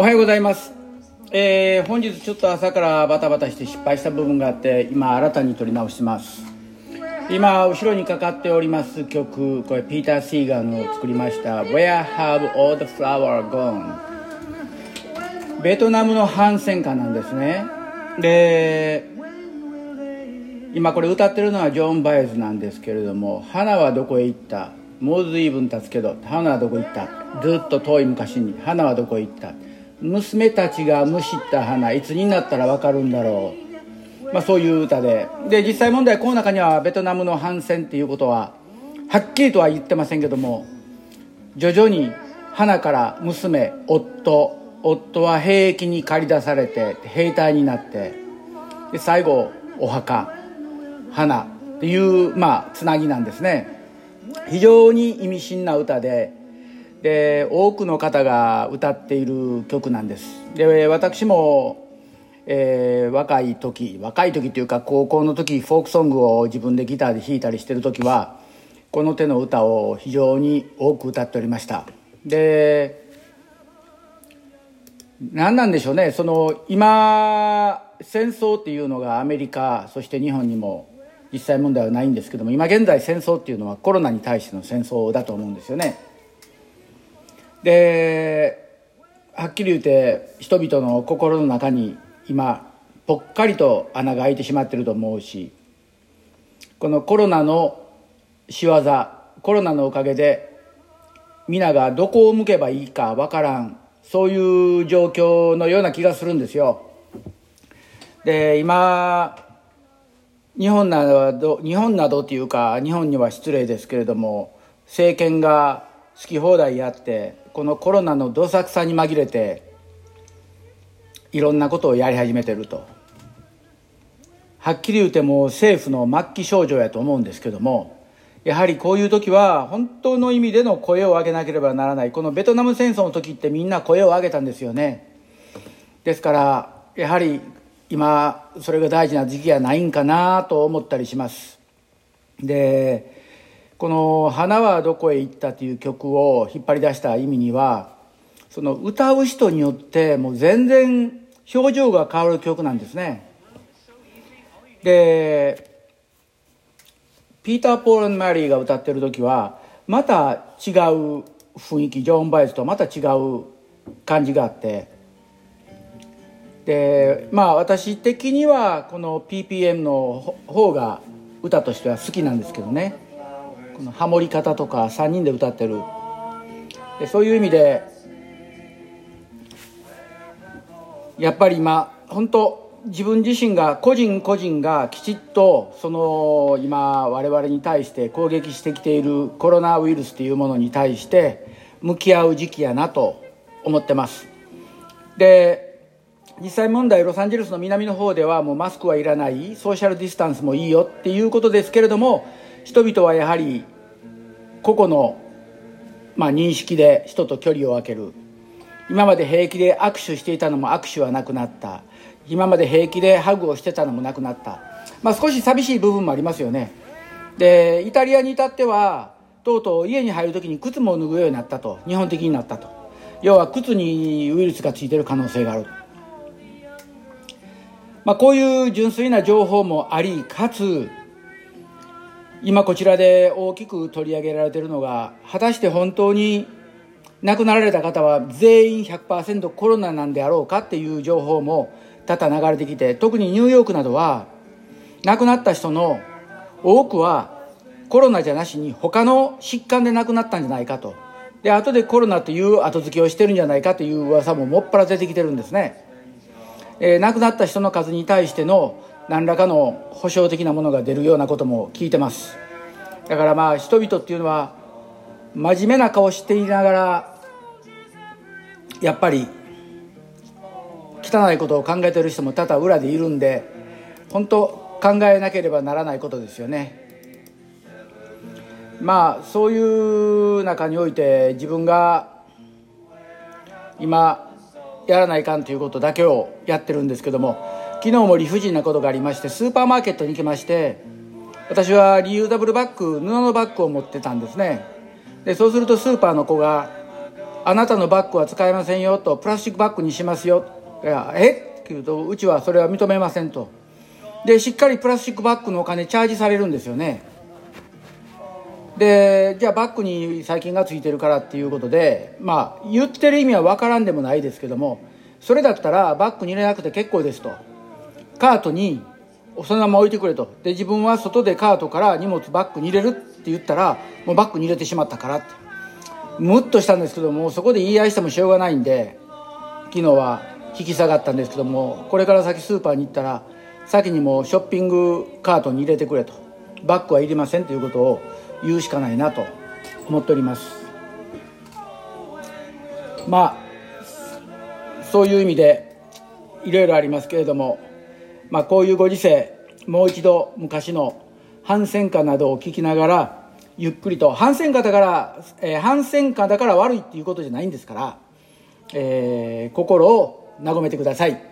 おはようございます、えー本日ちょっと朝からバタバタして失敗した部分があって今新たに撮り直します。今後ろにかかっております曲これピーター・シーガンの作りました「Where Have All the Flower Gone」ベトナムの反戦歌なんですね。で今これ歌ってるのはジョン・バイズなんですけれども「花はどこへ行った?」もう随分経つけど花はどこへ行った？ずっと遠い昔に花はどこへ行った？娘たちがむしった花いつになったら分かるんだろう、まあ、そういう歌で。で実際問題この中にはベトナムの反戦っていうことははっきりとは言ってませんけども徐々に花から娘夫夫は兵役に駆り出されて兵隊になってで最後お墓花っていうまあつなぎなんですね。非常に意味深な歌でで多くの方が歌っている曲なんです。で私も、えー若い時若い時っていうか高校の時フォークソングを自分でギターで弾いたりしてる時はこの手の歌を非常に多く歌っておりました。で何なんでしょうね。その今戦争っていうのがアメリカそして日本にも実際問題はないんですけども今現在戦争っていうのはコロナに対しての戦争だと思うんですよね。ではっきり言って人々の心の中に今ぽっかりと穴が開いてしまってると思うしこのコロナの仕業コロナのおかげで皆がどこを向けばいいかわからんそういう状況のような気がするんですよ。で今日本など日本などっていうか日本には失礼ですけれども政権が好き放題やってこのコロナのどさくさに紛れていろんなことをやり始めてると。はっきり言うても政府の末期症状やと思うんですけどもやはりこういう時は本当の意味での声を上げなければならない。このベトナム戦争の時ってみんな声を上げたんですよね。ですからやはり今それが大事な時期はないんかなと思ったりします。でこの「花はどこへ行った」という曲を引っ張り出した意味にはその歌う人によってもう全然表情が変わる曲なんですね。でピーター・ポール・マリーが歌ってる時はまた違う雰囲気ジョーン・バイスとまた違う感じがあって。でまあ私的にはこの PPM の方が歌としては好きなんですけどね。ハモり方とか3人で歌ってる。でそういう意味でやっぱり今本当自分自身が個人個人がきちっとその今我々に対して攻撃してきているコロナウイルスというものに対して向き合う時期やなと思ってます。で実際問題ロサンゼルスの南の方ではもうマスクはいらないソーシャルディスタンスもいいよっていうことですけれども人々はやはり個々の、まあ、認識で人と距離を空ける。今まで平気で握手していたのも握手はなくなった。今まで平気でハグをしてたのもなくなった、まあ、少し寂しい部分もありますよね。でイタリアに至ってはとうとう家に入る時に靴も脱ぐようになったと。日本的になったと。要は靴にウイルスがついてる可能性がある。まあ、こういう純粋な情報もありかつ今こちらで大きく取り上げられているのが果たして本当に亡くなられた方は全員100%コロナなんであろうかっていう情報も多々流れてきて特にニューヨークなどは亡くなった人の多くはコロナじゃなしに他の疾患で亡くなったんじゃないかとで後でコロナという後付けをしてるんじゃないかという噂ももっぱら出てきてるんですね。えー、亡くなった人の数に対しての何らかの保証的なものが出るようなことも聞いてます。だからまあ人々っていうのは真面目な顔していながらやっぱり汚いことを考えてる人も多々裏でいるんで本当考えなければならないことですよね。まあそういう中において自分が今やらないかんということだけをやってるんですけども昨日も理不尽なことがありましてスーパーマーケットに行きまして私はリユーダブルバッグ布のバッグを持ってたんですね。でそうするとスーパーの子があなたのバッグは使えませんよとプラスチックバッグにしますよ。いやえ？って言うとうちはそれは認めませんと。でしっかりプラスチックバッグのお金チャージされるんですよね。でじゃあバッグに細菌がついてるからっていうことでまあ言ってる意味は分からんでもないですけどもそれだったらバッグに入れなくて結構ですと。カートにそのまま置いてくれと。で自分は外でカートから荷物バッグに入れるって言ったらもうバッグに入れてしまったからって。ムッとしたんですけどもそこで言い合いしてもしょうがないんで昨日は引き下がったんですけどもこれから先スーパーに行ったら先にもショッピングカートに入れてくれと。バッグはいりませんということを言うしかないなと思っております。まあそういう意味でいろいろありますけれどもまあこういうご時世もう一度昔の反戦歌などを聞きながらゆっくりと反戦歌だから、えー、反戦歌だから悪いっていうことじゃないんですから、えー、心を和めてください。